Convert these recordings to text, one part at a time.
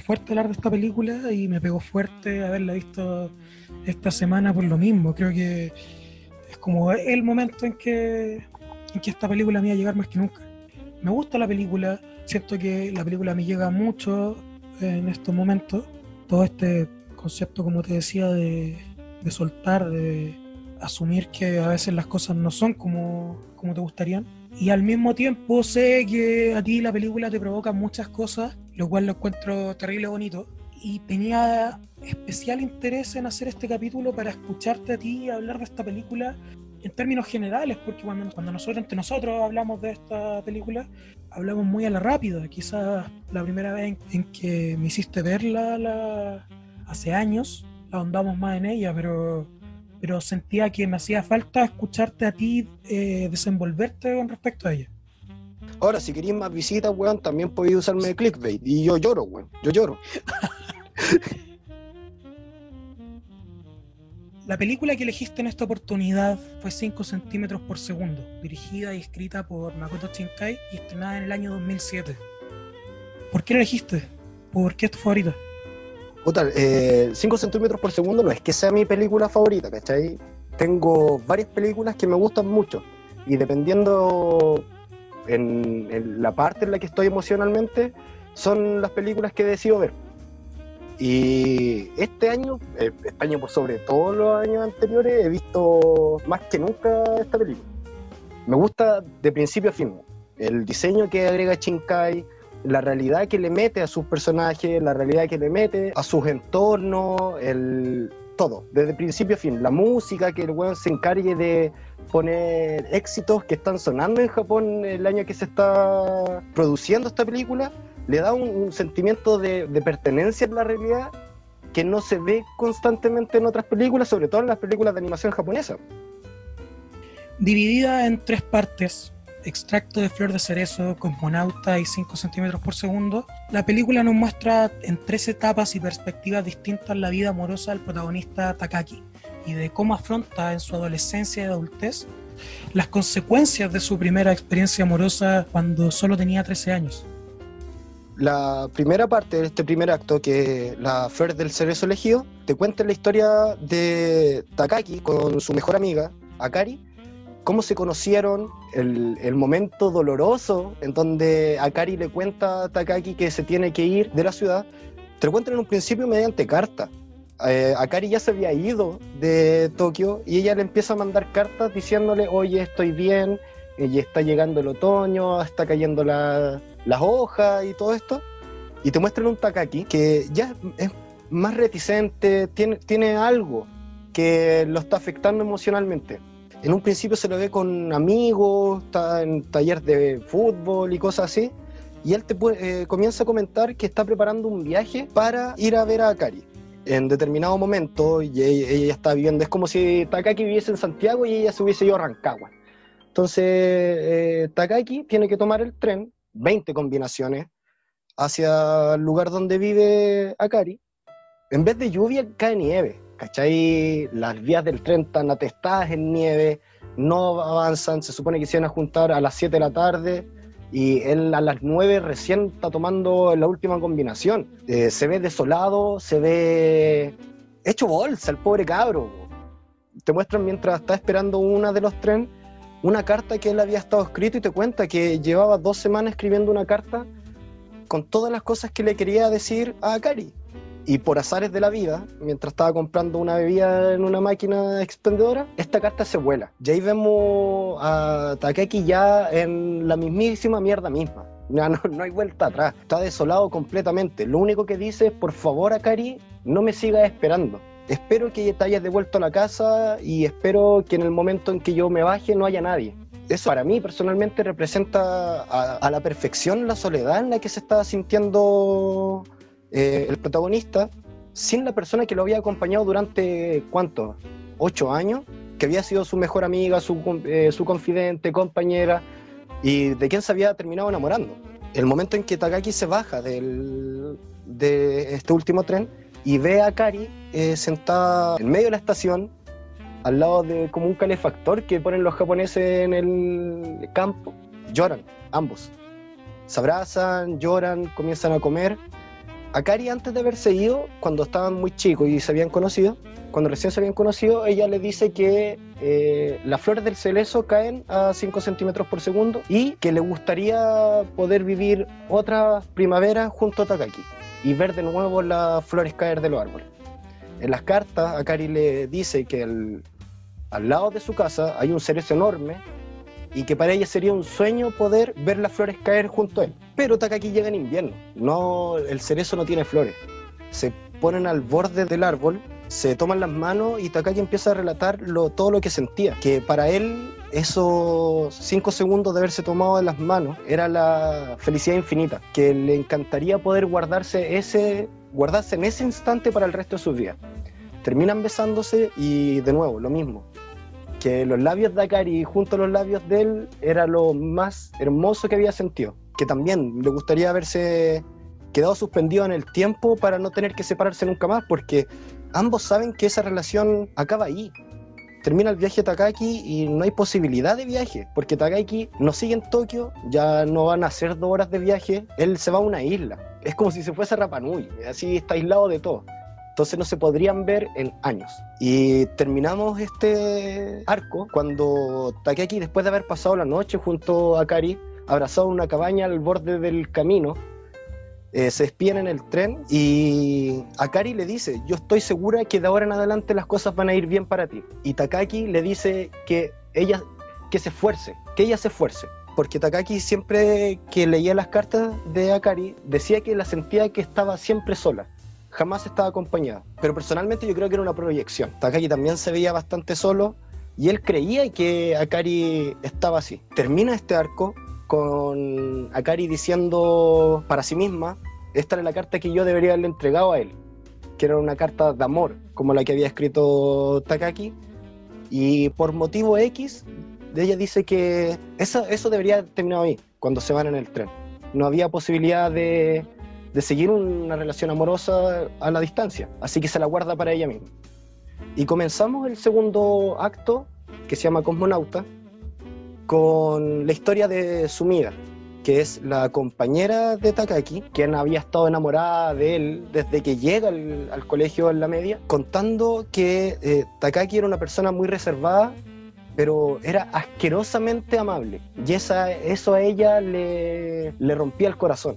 fuerte hablar de esta película y me pegó fuerte haberla visto esta semana por lo mismo. Creo que es como el momento en que, en que esta película me iba a llegar más que nunca. Me gusta la película, siento que la película me llega mucho en estos momentos. Todo este concepto, como te decía, de, de soltar, de asumir que a veces las cosas no son como, como te gustarían. Y al mismo tiempo sé que a ti la película te provoca muchas cosas, lo cual lo encuentro terrible bonito. Y tenía especial interés en hacer este capítulo para escucharte a ti hablar de esta película en términos generales, porque cuando, nosotros entre nosotros hablamos de esta película, hablamos muy a la rápida. Quizás la primera vez en, que me hiciste verla la, hace años, ahondamos más en ella, pero pero sentía que me hacía falta escucharte a ti eh, desenvolverte con respecto a ella. Ahora, si queréis más visitas, weón, también podéis usarme clickbait. Y yo lloro, weón. Yo lloro. La película que elegiste en esta oportunidad fue 5 centímetros por segundo, dirigida y escrita por Makoto Shinkai y estrenada en el año 2007. ¿Por qué la elegiste? ¿Por qué es tu favorita? 5 eh, centímetros por segundo no es que sea mi película favorita, ¿cachai? Tengo varias películas que me gustan mucho y dependiendo en, la parte en la que estoy emocionalmente, son las películas que decido ver. Y este año, eh, este año por sobre todos los años anteriores, he visto más que nunca esta película. Me gusta de principio a fin. El diseño que agrega Shinkai, la realidad que le mete a sus personajes, la realidad que le mete a sus entornos, el todo, desde principio a fin. La música, que el weón se encargue de poner éxitos que están sonando en Japón el año que se está produciendo esta película, le da un, sentimiento de, de pertenencia en la realidad que no se ve constantemente en otras películas, sobre todo en las películas de animación japonesa. Dividida en tres partes, extracto de flor de cerezo, cosmonauta y 5 centímetros por segundo, la película nos muestra en tres etapas y perspectivas distintas la vida amorosa del protagonista Takaki y de cómo afronta en su adolescencia y adultez las consecuencias de su primera experiencia amorosa cuando solo tenía 13 años. La primera parte de este primer acto, que la flor del cerezo elegido, te cuenta la historia de Takaki con su mejor amiga, Akari, cómo se conocieron, el, momento doloroso en donde Akari le cuenta a Takaki que se tiene que ir de la ciudad, te lo cuentan en un principio mediante carta. Eh, Akari ya se había ido de Tokio y ella le empieza a mandar cartas diciéndole, oye, estoy bien, y está llegando el otoño, está cayendo las hojas y todo esto. Y te muestran un Takaki que ya es más reticente, tiene, tiene algo que lo está afectando emocionalmente en un principio se lo ve con amigos, está en taller de fútbol y cosas así, y él te eh, comienza a comentar que está preparando un viaje para ir a ver a Akari. En determinado momento, y ella, está viviendo, es como si Takaki viviese en Santiago y ella se hubiese ido a Rancagua. Entonces, eh, Takaki tiene que tomar el tren, 20 combinaciones, hacia el lugar donde vive Akari. En vez de lluvia, cae nieve ¿cachai? Las vías del tren están atestadas en nieve, no avanzan, se supone que se iban a juntar a las 7 de la tarde y él a las 9 recién está tomando la última combinación. Eh, se ve desolado, se ve hecho bolsa el pobre cabro. Te muestran mientras está esperando una de los trenes una carta que él había estado escrito y te cuenta que llevaba dos semanas escribiendo una carta con todas las cosas que le quería decir a Akari. Y por azares de la vida, mientras estaba comprando una bebida en una máquina expendedora, esta carta se vuela. Y ahí vemos a Takeki ya en la mismísima mierda misma. No, no, hay vuelta atrás. Está desolado completamente. Lo único que dice es, por favor, Akari, no me sigas esperando. Espero que te hayas devuelto a la casa y espero que en el momento en que yo me baje no haya nadie. Eso para mí personalmente representa a, a la perfección la soledad en la que se está sintiendo eh, el protagonista sin la persona que lo había acompañado durante, ¿cuánto? Ocho años, que había sido su mejor amiga, su, eh, su confidente, compañera, y de quien se había terminado enamorando. El momento en que Takaki se baja del, de este último tren y ve a Kari eh, sentada en medio de la estación, al lado de como un calefactor que ponen los japoneses en el campo, lloran, ambos. Se abrazan, lloran, comienzan a comer Akari antes de haberse ido, cuando estaban muy chicos y se habían conocido, cuando recién se habían conocido, ella le dice que eh, las flores del celeso caen a 5 centímetros por segundo y que le gustaría poder vivir otra primavera junto a Takaki y ver de nuevo las flores caer de los árboles. En las cartas, Akari le dice que al lado de su casa hay un cerezo enorme y que para ella sería un sueño poder ver las flores caer junto a él. Pero Takaki llega en invierno, no, el cerezo no tiene flores. Se ponen al borde del árbol, se toman las manos y Takaki empieza a relatar todo lo que sentía, que para él esos cinco segundos de haberse tomado en las manos era la felicidad infinita, que le encantaría poder guardarse ese, guardarse en ese instante para el resto de sus días. Terminan besándose y de nuevo, lo mismo que los labios de Akari junto a los labios de él era lo más hermoso que había sentido. Que también le gustaría haberse quedado suspendido en el tiempo para no tener que separarse nunca más, porque ambos saben que esa relación acaba ahí. Termina el viaje a Takaki y no hay posibilidad de viaje, porque Takaki no sigue en Tokio, ya no van a ser dos horas de viaje, él se va a una isla. Es como si se fuese a Rapanui, así está aislado de todo. Entonces no se podrían ver en años. Y terminamos este arco cuando Takeki, después de haber pasado la noche junto a Kari, abrazado en una cabaña al borde del camino, eh, se despiden en el tren y Akari le dice, yo estoy segura que de ahora en adelante las cosas van a ir bien para ti. Y Takaki le dice que ella que se esfuerce, que ella se esfuerce. Porque Takaki siempre que leía las cartas de Akari decía que la sentía que estaba siempre sola jamás estaba acompañada. Pero personalmente yo creo que era una proyección. Takagi también se veía bastante solo y él creía que Akari estaba así. Termina este arco con Akari diciendo para sí misma, esta era la carta que yo debería haberle entregado a él, que era una carta de amor, como la que había escrito Takaki, y por motivo X, ella dice que eso, eso debería haber terminado ahí, cuando se van en el tren. No había posibilidad de, de seguir una relación amorosa a la distancia, así que se la guarda para ella misma. Y comenzamos el segundo acto, que se llama Cosmonauta, con la historia de Sumida, que es la compañera de Takaki, quien había estado enamorada de él desde que llega al, colegio en la media, contando que eh, Takaki era una persona muy reservada, pero era asquerosamente amable. Y eso a ella le rompía el corazón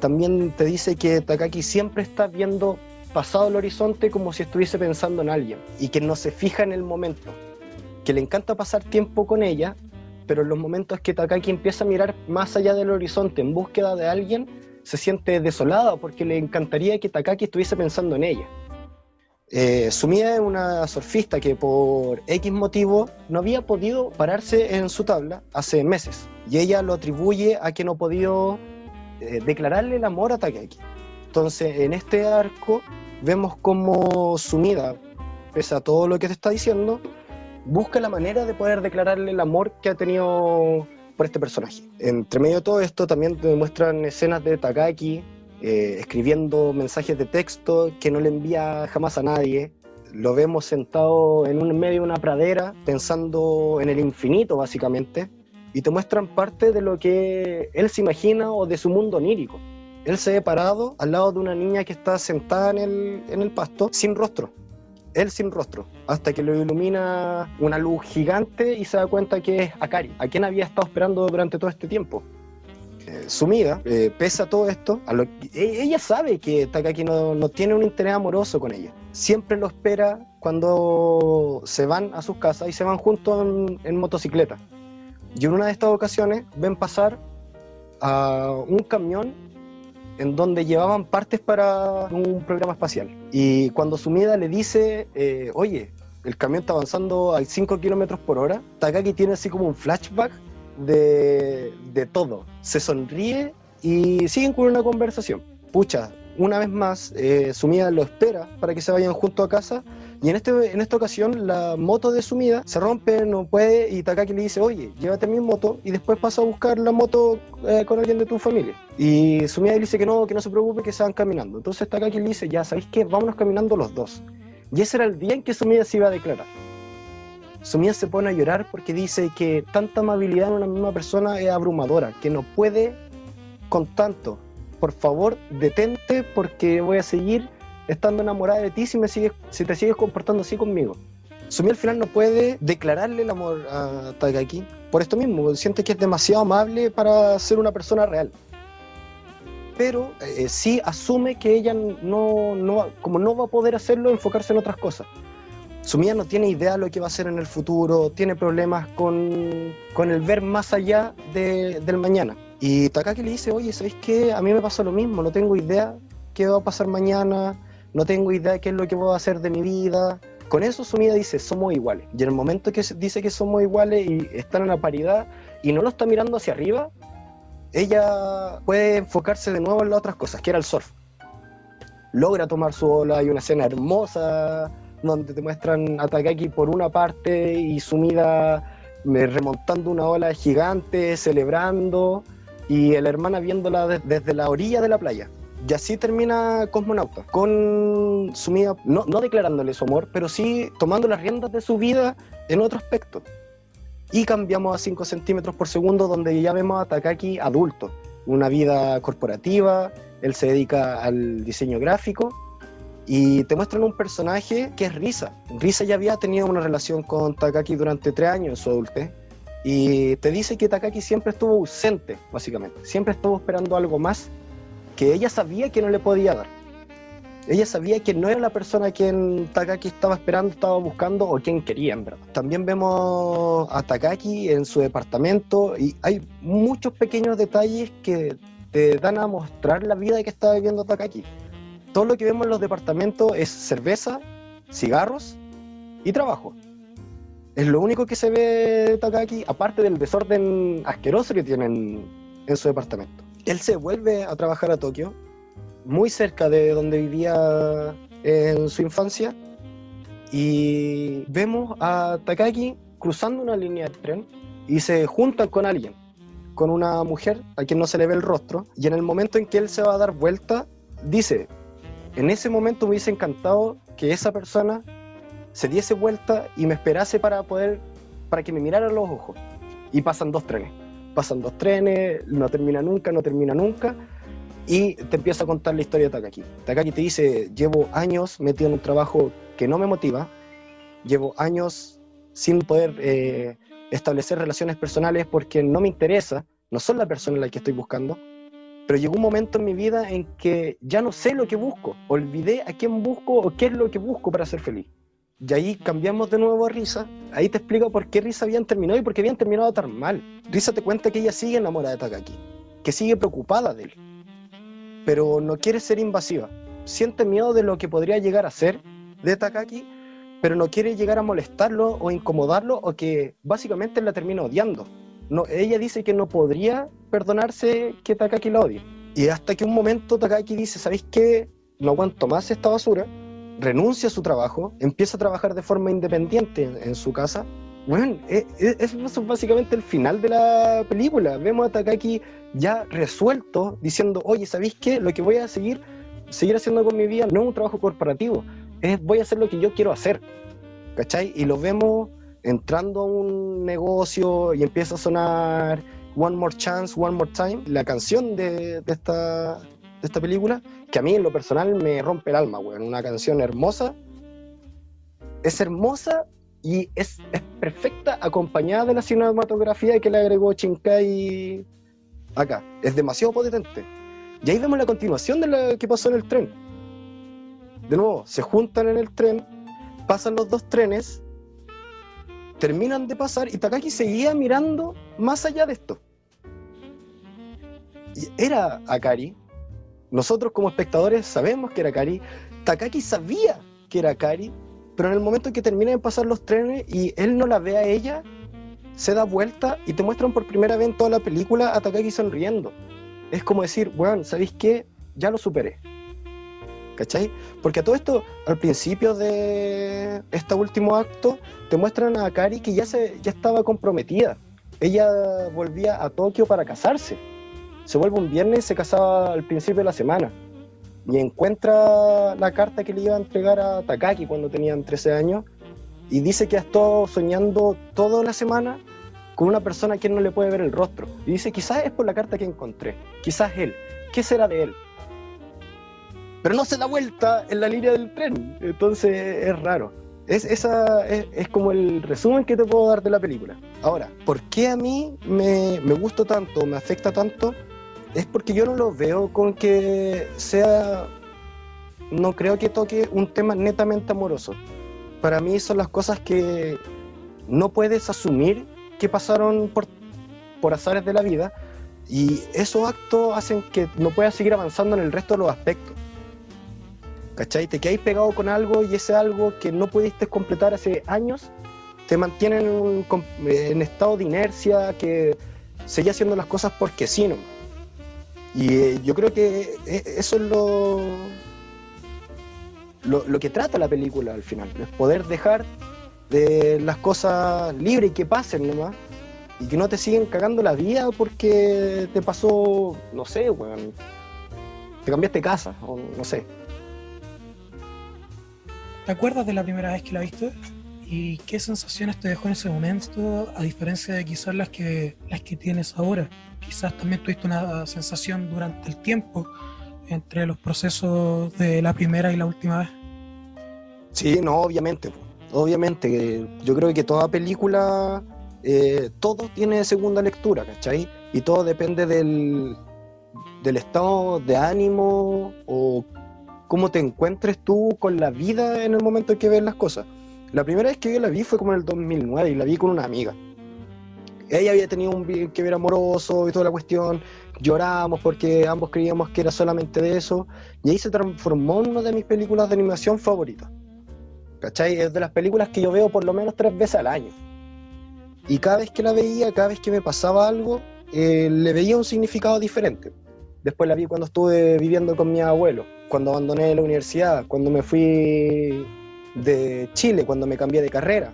también te dice que Takaki siempre está viendo pasado el horizonte como si estuviese pensando en alguien y que no se fija en el momento, que le encanta pasar tiempo con ella, pero en los momentos que Takaki empieza a mirar más allá del horizonte en búsqueda de alguien, se siente desolada porque le encantaría que Takaki estuviese pensando en ella. Eh, Sumida es una surfista que por X motivo no había podido pararse en su tabla hace meses y ella lo atribuye a que no ha podido eh, declararle el amor a Takeki. Entonces, en este arco vemos como Sumida, pese a todo lo que te está diciendo, busca la manera de poder declararle el amor que ha tenido por este personaje. Entre medio de todo esto también te muestran escenas de Takaki eh, escribiendo mensajes de texto que no le envía jamás a nadie. Lo vemos sentado en un medio de una pradera pensando en el infinito básicamente y te muestran parte de lo que él se imagina o de su mundo onírico. Él se ve parado al lado de una niña que está sentada en el, en el pasto sin rostro. Él sin rostro, hasta que lo ilumina una luz gigante y se da cuenta que es Akari, a quien había estado esperando durante todo este tiempo. Eh, sumida, eh, pese a todo esto, a lo e, ella sabe que Takaki no, no, tiene un interés amoroso con ella. Siempre lo espera cuando se van a sus casas y se van juntos en, en motocicleta. Y en una de estas ocasiones ven pasar a un camión en donde llevaban partes para un programa espacial. Y cuando Sumida le dice, eh, oye, el camión está avanzando a 5 kilómetros por hora, Takaki tiene así como un flashback de, de todo. Se sonríe y siguen con una conversación. Pucha, una vez más, eh, Sumida lo espera para que se vayan junto a casa y en, este, en esta ocasión la moto de Sumida se rompe, no puede, y Takaki le dice, oye, llévate mi moto y después pasa a buscar la moto eh, con alguien de tu familia. Y Sumida le dice que no, que no se preocupe, que se van caminando. Entonces Takaki le dice, ya, ¿sabéis qué? Vámonos caminando los dos. Y ese era el día en que Sumida se iba a declarar. Sumida se pone a llorar porque dice que tanta amabilidad en una misma persona es abrumadora, que no puede con tanto. Por favor, detente porque voy a seguir estando enamorada de ti si, me sigues, si te sigues comportando así conmigo. Sumi al final no puede declararle el amor a Takaki por esto mismo, siente que es demasiado amable para ser una persona real. Pero eh, sí asume que ella no, no, como no va a poder hacerlo, enfocarse en otras cosas. Sumía no tiene idea de lo que va a hacer en el futuro, tiene problemas con, con el ver más allá de, del mañana. Y Takaki le dice, oye, ¿sabéis qué? A mí me pasó lo mismo, no tengo idea qué va a pasar mañana, no tengo idea de qué es lo que a hacer de mi vida. Con eso Sumida dice, somos iguales. Y en el momento que dice que somos iguales y están en la paridad y no lo está mirando hacia arriba, ella puede enfocarse de nuevo en las otras cosas, que era el surf. Logra tomar su ola, hay una escena hermosa donde te muestran a Takaki por una parte y Sumida remontando una ola gigante, celebrando, y la hermana viéndola desde la orilla de la playa. Y así termina Cosmonauta, con Sumida, no, no declarándole su amor, pero sí tomando las riendas de su vida en otro aspecto. Y cambiamos a 5 centímetros por segundo, donde ya vemos a Takaki adulto, una vida corporativa, él se dedica al diseño gráfico y te muestran un personaje que es Risa. Risa ya había tenido una relación con Takaki durante tres años en su adultez y te dice que Takaki siempre estuvo ausente, básicamente, siempre estuvo esperando algo más que ella sabía que no le podía dar. Ella sabía que no era la persona a quien Takaki estaba esperando, estaba buscando o quien quería, en verdad. También vemos a Takaki en su departamento y hay muchos pequeños detalles que te dan a mostrar la vida que está viviendo Takaki. Todo lo que vemos en los departamentos es cerveza, cigarros y trabajo. Es lo único que se ve de Takaki, aparte del desorden asqueroso que tienen en su departamento él se vuelve a trabajar a Tokio, muy cerca de donde vivía en su infancia, y vemos a Takaki cruzando una línea de tren y se junta con alguien, con una mujer a quien no se le ve el rostro, y en el momento en que él se va a dar vuelta, dice, en ese momento me hubiese encantado que esa persona se diese vuelta y me esperase para poder, para que me mirara a los ojos. Y pasan dos trenes pasan dos trenes, no termina nunca, no termina nunca, y te empieza a contar la historia de Takaki. Takaki te dice, llevo años metido en un trabajo que no me motiva, llevo años sin poder eh, establecer relaciones personales porque no me interesa, no son la persona en la que estoy buscando, pero llegó un momento en mi vida en que ya no sé lo que busco, olvidé a quién busco o qué es lo que busco para ser feliz. Y ahí cambiamos de nuevo a Risa. Ahí te explico por qué Risa habían terminado y por qué habían terminado tan mal. Risa te cuenta que ella sigue enamorada de Takaki, que sigue preocupada de él, pero no quiere ser invasiva. Siente miedo de lo que podría llegar a ser de Takaki, pero no quiere llegar a molestarlo o incomodarlo o que básicamente la termina odiando. No, ella dice que no podría perdonarse que Takaki la odie. Y hasta que un momento Takaki dice, ¿sabéis qué? No aguanto más esta basura renuncia a su trabajo, empieza a trabajar de forma independiente en, su casa. Bueno, e, e, eso es básicamente el final de la película. Vemos a Takaki ya resuelto, diciendo, oye, ¿sabéis qué? Lo que voy a seguir, seguir haciendo con mi vida no es un trabajo corporativo, es voy a hacer lo que yo quiero hacer. ¿Cachai? Y lo vemos entrando a un negocio y empieza a sonar One More Chance, One More Time, la canción de esta de esta película, que a mí en lo personal me rompe el alma, weón. Una canción hermosa. Es hermosa y es, es, perfecta acompañada de la cinematografía que le agregó Shinkai acá. Es demasiado potente. Y ahí vemos la continuación de lo que pasó en el tren. De nuevo, se juntan en el tren, pasan los dos trenes, terminan de pasar y Takaki seguía mirando más allá de esto. Y era Akari, nosotros como espectadores sabemos que era Kari. Takaki sabía que era Kari, pero en el momento en que terminan de pasar los trenes y él no la ve a ella, se da vuelta y te muestran por primera vez en toda la película a Takaki sonriendo. Es como decir, bueno, ¿sabéis qué? Ya lo superé. ¿Cachai? Porque a todo esto, al principio de este último acto, te muestran a Kari que ya, se, ya estaba comprometida. Ella volvía a Tokio para casarse se vuelve un viernes y se casaba al principio de la semana. Y encuentra la carta que le iba a entregar a Takaki cuando tenían 13 años y dice que ha estado soñando toda la semana con una persona a quien no le puede ver el rostro. Y dice, quizás es por la carta que encontré, quizás él, ¿qué será de él? pero no se da vuelta en la línea del tren. Entonces es raro. Es, esa, es, como el resumen que te puedo dar de la película. Ahora, ¿por qué a mí me, me gusta tanto, me afecta tanto? Es porque yo no lo veo con que sea... No creo que toque un tema netamente amoroso. Para mí son las cosas que no puedes asumir que pasaron por, por azares de la vida y esos actos hacen que no puedas seguir avanzando en el resto de los aspectos. ¿Cachai? Te quedáis pegado con algo y ese algo que no pudiste completar hace años te mantiene en, estado de inercia, que seguía haciendo las cosas porque sí, ¿no? Y eh, yo creo que eh, eso es lo, lo, que trata la película al final, es poder dejar de las cosas libres y que pasen nomás, y que no te siguen cagando la vida porque te pasó, no sé, weón, te cambiaste casa, o no sé. ¿Te acuerdas de la primera vez que la viste? ¿Y qué sensaciones te dejó en ese momento, a diferencia de quizás las que, las que tienes ahora? Quizás también tuviste una sensación durante el tiempo entre los procesos de la primera y la última vez. Sí, no, obviamente. Obviamente. Yo creo que toda película, eh, todo tiene segunda lectura, ¿cachai? Y todo depende del, del estado de ánimo o cómo te encuentres tú con la vida en el momento en que ves las cosas. La primera vez que yo la vi fue como en el 2009 y la vi con una amiga. Ella había tenido un que ver amoroso y toda la cuestión. Lloramos porque ambos creíamos que era solamente de eso. Y ahí se transformó en una de mis películas de animación favoritas. ¿Cachai? Es de las películas que yo veo por lo menos tres veces al año. Y cada vez que la veía, cada vez que me pasaba algo, eh, le veía un significado diferente. Después la vi cuando estuve viviendo con mi abuelo, cuando abandoné la universidad, cuando me fui de Chile, cuando me cambié de carrera,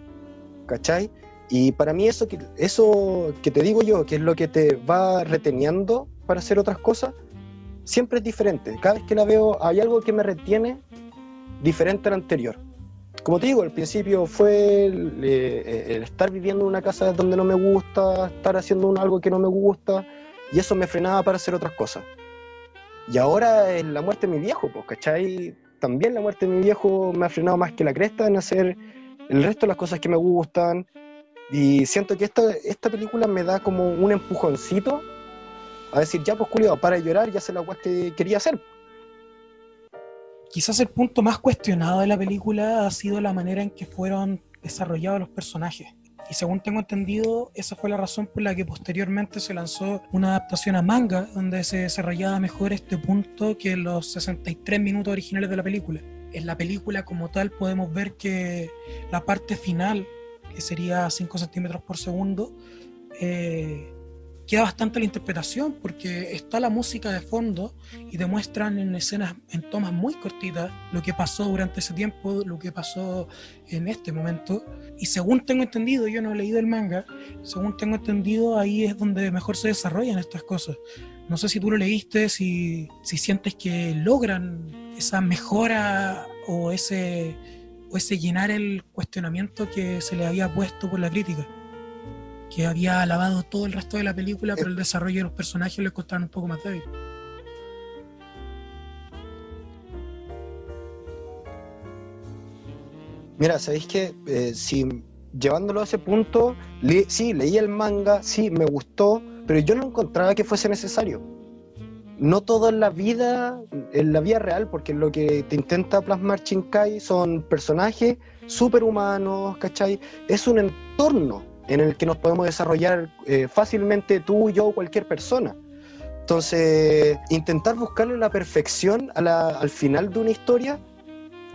¿cachai? Y para mí eso que, eso que te digo yo, que es lo que te va reteniendo para hacer otras cosas, siempre es diferente. Cada vez que la veo hay algo que me retiene diferente al anterior. Como te digo, al principio fue el, eh, estar viviendo en una casa donde no me gusta, estar haciendo algo que no me gusta, y eso me frenaba para hacer otras cosas. Y ahora es la muerte de mi viejo, pues, ¿cachai? También la muerte de mi viejo me ha frenado más que la cresta en hacer el resto de las cosas que me gustan. Y siento que esta, esta película me da como un empujoncito a decir, ya pues Julio, para de llorar, ya sé la que quería hacer. Quizás el punto más cuestionado de la película ha sido la manera en que fueron desarrollados los personajes. Y según tengo entendido, esa fue la razón por la que posteriormente se lanzó una adaptación a manga, donde se desarrollaba mejor este punto que los 63 minutos originales de la película. En la película como tal podemos ver que la parte final, que sería 5 centímetros por segundo, eh, queda bastante la interpretación porque está la música de fondo y demuestran en escenas, en tomas muy cortitas, lo que pasó durante ese tiempo, lo que pasó en este momento. Y según tengo entendido, yo no he leído el manga, según tengo entendido, ahí es donde mejor se desarrollan estas cosas. No sé si tú lo leíste, si, si sientes que logran esa mejora o ese, o ese llenar el cuestionamiento que se le había puesto por la crítica que había alabado todo el resto de la película, pero el desarrollo de los personajes les costaba un poco más débil. Mira, ¿sabéis que eh, llevándolo a ese punto, sí, leí el manga, sí, me gustó, pero yo no encontraba que fuese necesario. No todo en la vida, en la vida real, porque lo que te intenta plasmar Shinkai son personajes superhumanos, ¿cachai? Es un entorno en el que nos podemos desarrollar eh, fácilmente tú, yo, cualquier persona. Entonces, intentar buscarle la perfección al final de una historia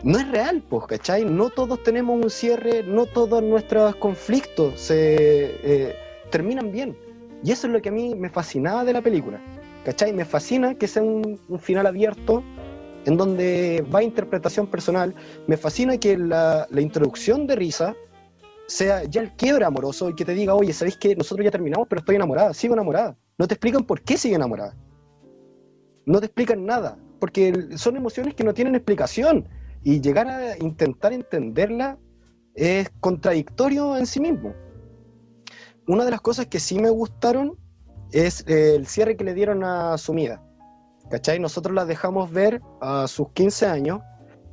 no es real, pues, ¿cachai? No todos tenemos un cierre, no todos nuestros conflictos se eh, terminan bien. Y eso es lo que a mí me fascinaba de la película, ¿cachai? Me fascina que sea un, final abierto en donde va interpretación personal. Me fascina que la, la introducción de Risa sea ya el quiebre amoroso y que te diga, oye, ¿sabéis que nosotros ya terminamos, pero estoy enamorada, sigo enamorada? No te explican por qué sigue enamorada. No te explican nada, porque son emociones que no tienen explicación y llegar a intentar entenderla es contradictorio en sí mismo. Una de las cosas que sí me gustaron es el cierre que le dieron a Sumida. ¿cachai? Nosotros la dejamos ver a sus 15 años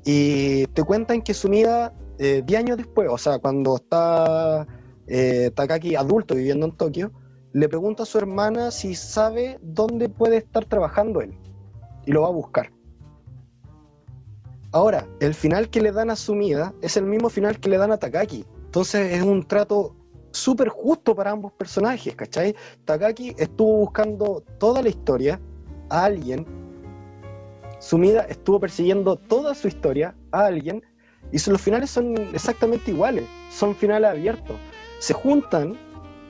y te cuentan que Sumida, eh, 10 años después, o sea, cuando está eh, Takaki adulto viviendo en Tokio, le pregunta a su hermana si sabe dónde puede estar trabajando él y lo va a buscar. Ahora, el final que le dan a Sumida es el mismo final que le dan a Takaki. Entonces es un trato súper justo para ambos personajes, ¿cachai? Takaki estuvo buscando toda la historia a alguien, Sumida estuvo persiguiendo toda su historia a alguien, y los finales son exactamente iguales, son finales abiertos. Se juntan,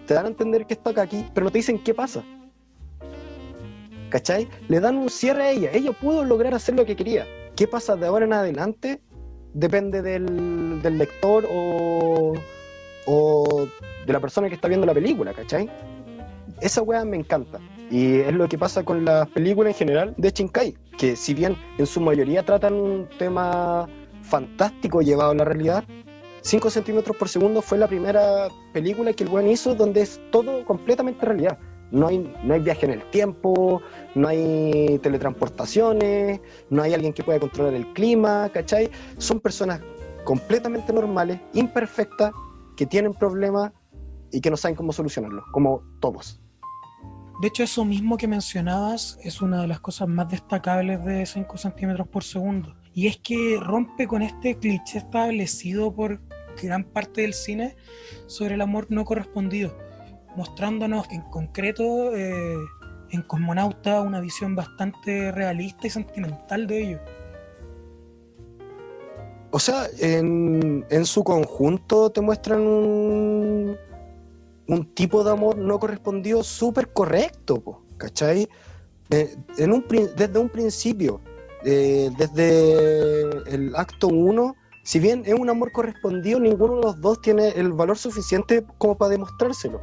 te dan a entender que es Takaki, pero no te dicen qué pasa. ¿Cachai? Le dan un cierre a ella, ella pudo lograr hacer lo que quería. ¿Qué pasa de ahora en adelante? Depende del, del lector o, o de la persona que está viendo la película, ¿cachai? Esa weá me encanta. Y es lo que pasa con las películas en general de Shinkai, que si bien en su mayoría tratan un tema fantástico llevado a la realidad, 5 centímetros por segundo fue la primera película que el buen hizo donde es todo completamente realidad. No hay, no hay viaje en el tiempo, no hay teletransportaciones, no hay alguien que pueda controlar el clima, ¿cachai? Son personas completamente normales, imperfectas, que tienen problemas y que no saben cómo solucionarlos, como todos. De hecho, eso mismo que mencionabas es una de las cosas más destacables de 5 centímetros por segundo. Y es que rompe con este cliché establecido por gran parte del cine sobre el amor no correspondido, mostrándonos en concreto eh, en Cosmonauta una visión bastante realista y sentimental de ello. O sea, en, en su conjunto te muestran un, un tipo de amor no correspondido súper correcto, ¿cachai? Eh, desde un principio, eh, desde el acto 1, si bien es un amor correspondido, ninguno de los dos tiene el valor suficiente como para demostrárselo.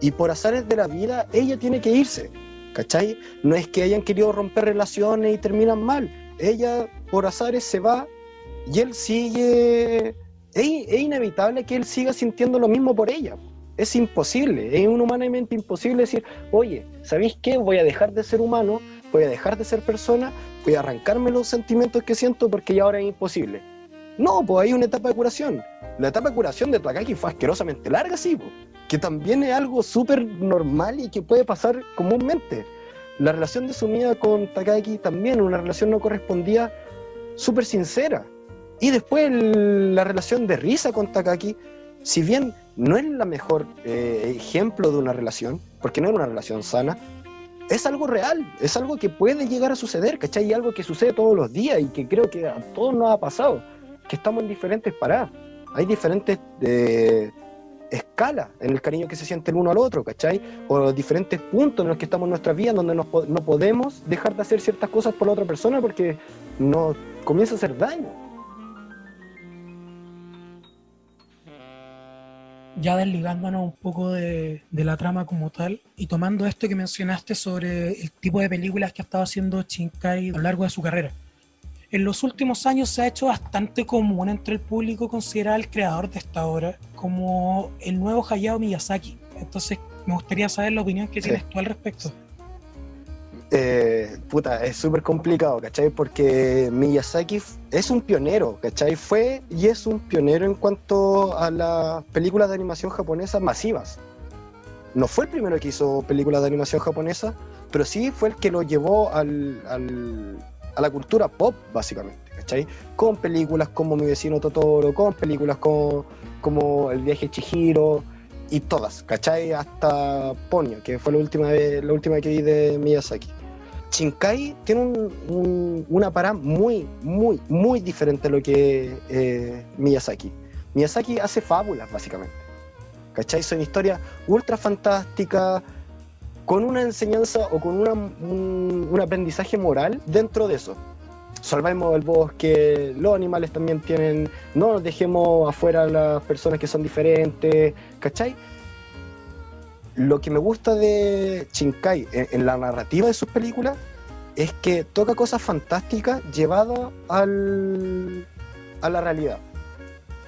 Y por azares de la vida, ella tiene que irse, ¿cachai? No es que hayan querido romper relaciones y terminan mal. Ella, por azares, se va y él sigue... Es, es inevitable que él siga sintiendo lo mismo por ella es imposible, es humanamente imposible decir, oye, ¿sabéis qué? Voy a dejar de ser humano, voy a dejar de ser persona, voy a arrancarme los sentimientos que siento porque ya ahora es imposible. No, pues hay una etapa de curación. La etapa de curación de Takaki fue asquerosamente larga, sí, que también es algo súper normal y que puede pasar comúnmente. La relación de Sumida con Takaki también, una relación no correspondía súper sincera. Y después la relación de Risa con Takaki, si bien no es la mejor eh, ejemplo de una relación, porque no es una relación sana, es algo real, es algo que puede llegar a suceder, ¿cachai? Y algo que sucede todos los días y que creo que a todos nos ha pasado, que estamos en diferentes paradas. Hay diferentes eh, escalas en el cariño que se siente el uno al otro, ¿cachai? O diferentes puntos en los que estamos en nuestra vida donde no podemos dejar de hacer ciertas cosas por la otra persona porque nos comienza a hacer daño. Ya desligándonos un poco de, la trama como tal y tomando esto que mencionaste sobre el tipo de películas que ha estado haciendo Shinkai a lo largo de su carrera. En los últimos años se ha hecho bastante común entre el público considerar al creador de esta obra como el nuevo Hayao Miyazaki. Entonces me gustaría saber la opinión que tienes tú al respecto. Eh, puta, es súper complicado, ¿cachai? Porque Miyazaki es un pionero, ¿cachai? Fue y es un pionero en cuanto a las películas de animación japonesas masivas. No fue el primero que hizo películas de animación japonesa, pero sí fue el que lo llevó al, a la cultura pop, básicamente, ¿cachai? Con películas como Mi vecino Totoro, con películas como, como El viaje Chihiro, y todas, ¿cachai? Hasta Ponyo, que fue la última vez, la última que vi de Miyazaki. Shinkai tiene un, una parada muy, muy, muy diferente a lo que eh, Miyazaki. Miyazaki hace fábulas, básicamente. ¿Cachai? Son historias ultra fantásticas, con una enseñanza o con una, un, aprendizaje moral dentro de eso. Salvemos el bosque, los animales también tienen, no dejemos afuera a las personas que son diferentes, ¿cachai? Lo que me gusta de Shinkai en, la narrativa de sus películas es que toca cosas fantásticas llevadas al, a la realidad.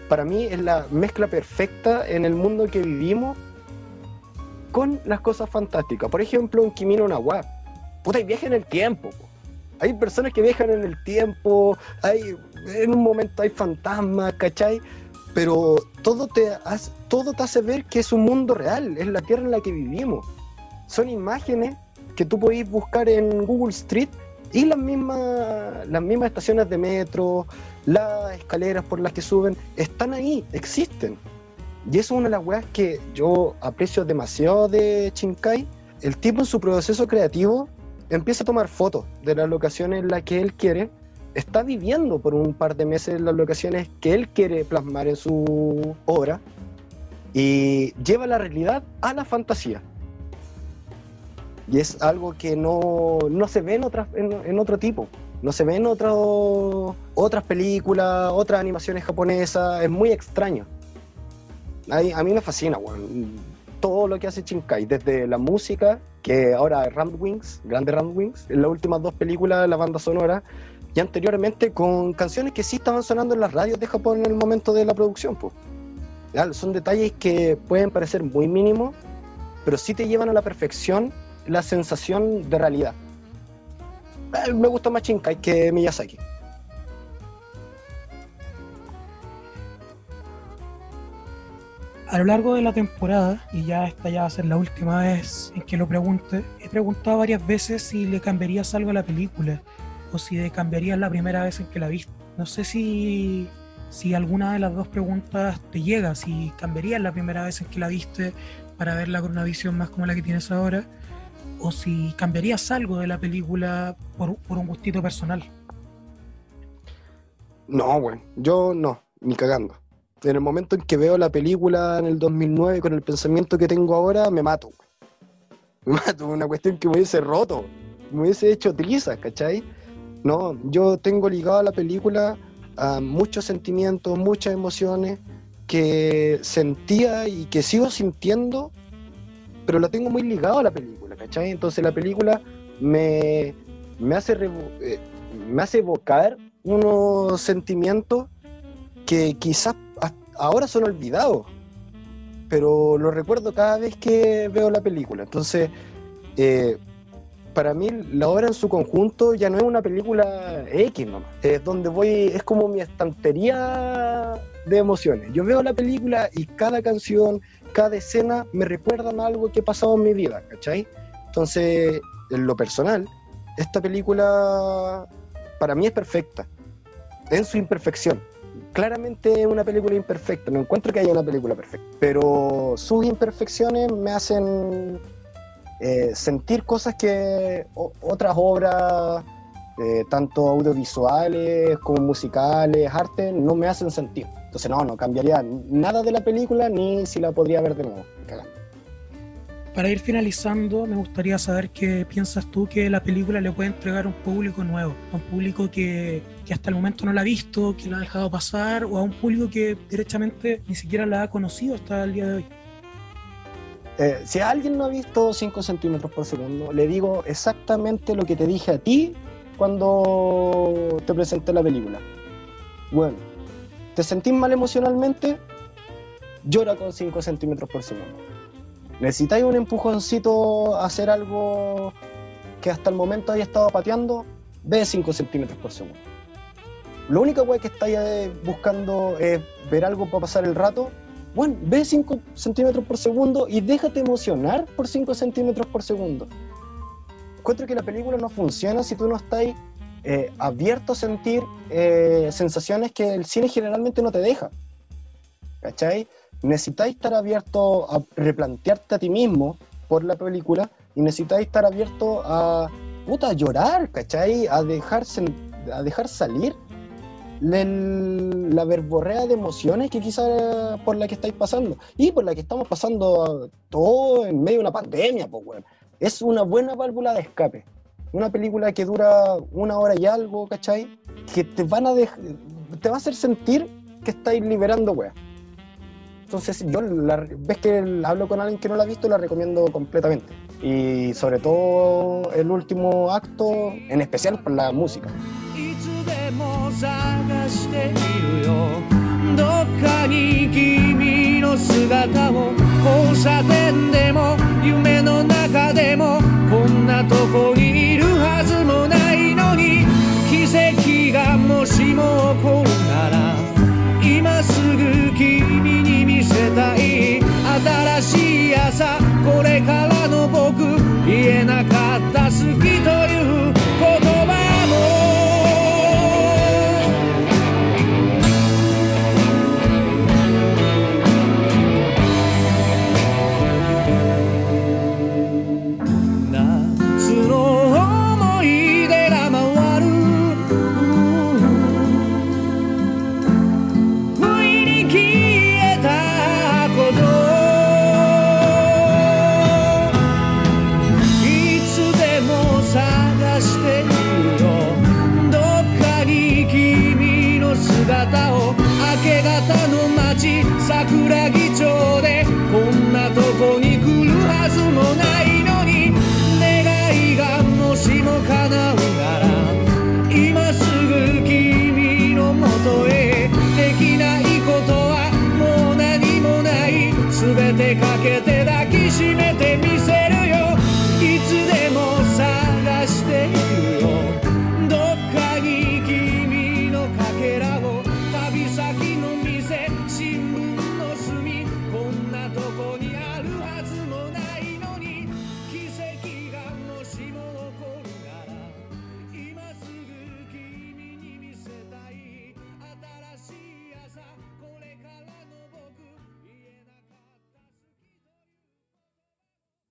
Para mí es la mezcla perfecta en el mundo que vivimos con las cosas fantásticas. Por ejemplo, en Kimi no Nawa. puta, hay viaje en el tiempo. Hay personas que viajan en el tiempo, hay, en un momento hay fantasmas, ¿cachai? Pero todo te, hace, todo te hace ver que es un mundo real, es la tierra en la que vivimos. Son imágenes que tú podéis buscar en Google Street y las mismas, las mismas estaciones de metro, las escaleras por las que suben, están ahí, existen. Y eso es una de las weas que yo aprecio demasiado de Shinkai. El tipo en su proceso creativo empieza a tomar fotos de las locaciones en las que él quiere. Está viviendo por un par de meses las locaciones que él quiere plasmar en su obra. Y lleva la realidad a la fantasía. Y es algo que no, no se ve en, otro tipo. No se ve en otro, otras películas, otras animaciones japonesas. Es muy extraño. A, mí me fascina, todo lo que hace Shinkai, desde la música, que ahora Wings, grande Wings, en las últimas dos películas, la banda sonora, y anteriormente con canciones que sí estaban sonando en las radios de Japón en el momento de la producción. Pues. Son detalles que pueden parecer muy mínimos, pero sí te llevan a la perfección la sensación de realidad. Eh, me gusta más Shinkai que Miyazaki. A lo largo de la temporada, y ya esta ya va a ser la última vez en que lo pregunte, he preguntado varias veces si le cambiarías algo a la película o si cambiarías la primera vez en que la viste. No sé si, si alguna de las dos preguntas te llega, si cambiarías la primera vez en que la viste para verla con una visión más como la que tienes ahora, o si cambiarías algo de la película por, por un gustito personal. No, bueno, yo no, ni cagando en el momento en que veo la película en el 2009 con el pensamiento que tengo ahora, me mato. Me mato, una cuestión que me hubiese roto, me hubiese hecho trizas, ¿cachai? No, yo tengo ligado a la película a muchos sentimientos, muchas emociones que sentía y que sigo sintiendo, pero la tengo muy ligado a la película, ¿cachai? Entonces la película me, me, hace, eh, me hace evocar unos sentimientos que quizás ahora son olvidados, pero lo recuerdo cada vez que veo la película. Entonces, eh, para mí la obra en su conjunto ya no es una película X nomás, es donde voy, es como mi estantería de emociones. Yo veo la película y cada canción, cada escena me recuerdan algo que ha pasado en mi vida, ¿cachai? Entonces, en lo personal, esta película para mí es perfecta, en su imperfección claramente es una película imperfecta, no encuentro que haya una película perfecta, pero sus imperfecciones me hacen eh, sentir cosas que otras obras, eh, tanto audiovisuales como musicales, arte, no me hacen sentir. Entonces no, no cambiaría nada de la película ni si la podría ver de nuevo. Para ir finalizando, me gustaría saber qué piensas tú que la película le puede entregar a un público nuevo, a un público que, hasta el momento no la ha visto, que la ha dejado pasar, o a un público que derechamente ni siquiera la ha conocido hasta el día de hoy. Eh, si alguien no ha visto 5 centímetros por segundo, le digo exactamente lo que te dije a ti cuando te presenté la película. Bueno, ¿te sentís mal emocionalmente? Llora con 5 centímetros por segundo necesitáis un empujoncito a hacer algo que hasta el momento haya estado pateando, ve 5 centímetros por segundo. Lo único que estáis eh, buscando es ver algo para pasar el rato. Bueno, ve 5 centímetros por segundo y déjate emocionar por 5 centímetros por segundo. Encuentro que la película no funciona si tú no estás eh, abierto a sentir eh, sensaciones que el cine generalmente no te deja. ¿Cachai? necesitáis estar abierto a replantearte a ti mismo por la película y necesitáis estar abierto a, puta, llorar, ¿cachai? A dejar, a dejar salir la verborrea de emociones que quizás por la que estáis pasando y por la que estamos pasando todo en medio de una pandemia, pues, bueno. Es una buena válvula de escape. Una película que dura una hora y algo, ¿cachai? Que te van a te va a hacer sentir que estáis liberando, weón. Entonces, yo la, ves que hablo con alguien que no la ha visto, la recomiendo completamente. Y sobre todo el último acto, en especial por la música. 探しているよ。どっかに君の姿を交差点でも夢の中でもこんなとこにいるはずもないのに奇跡がもしも起こるなら今すぐ君に見せたい新しい朝これからの僕言えなかった好きという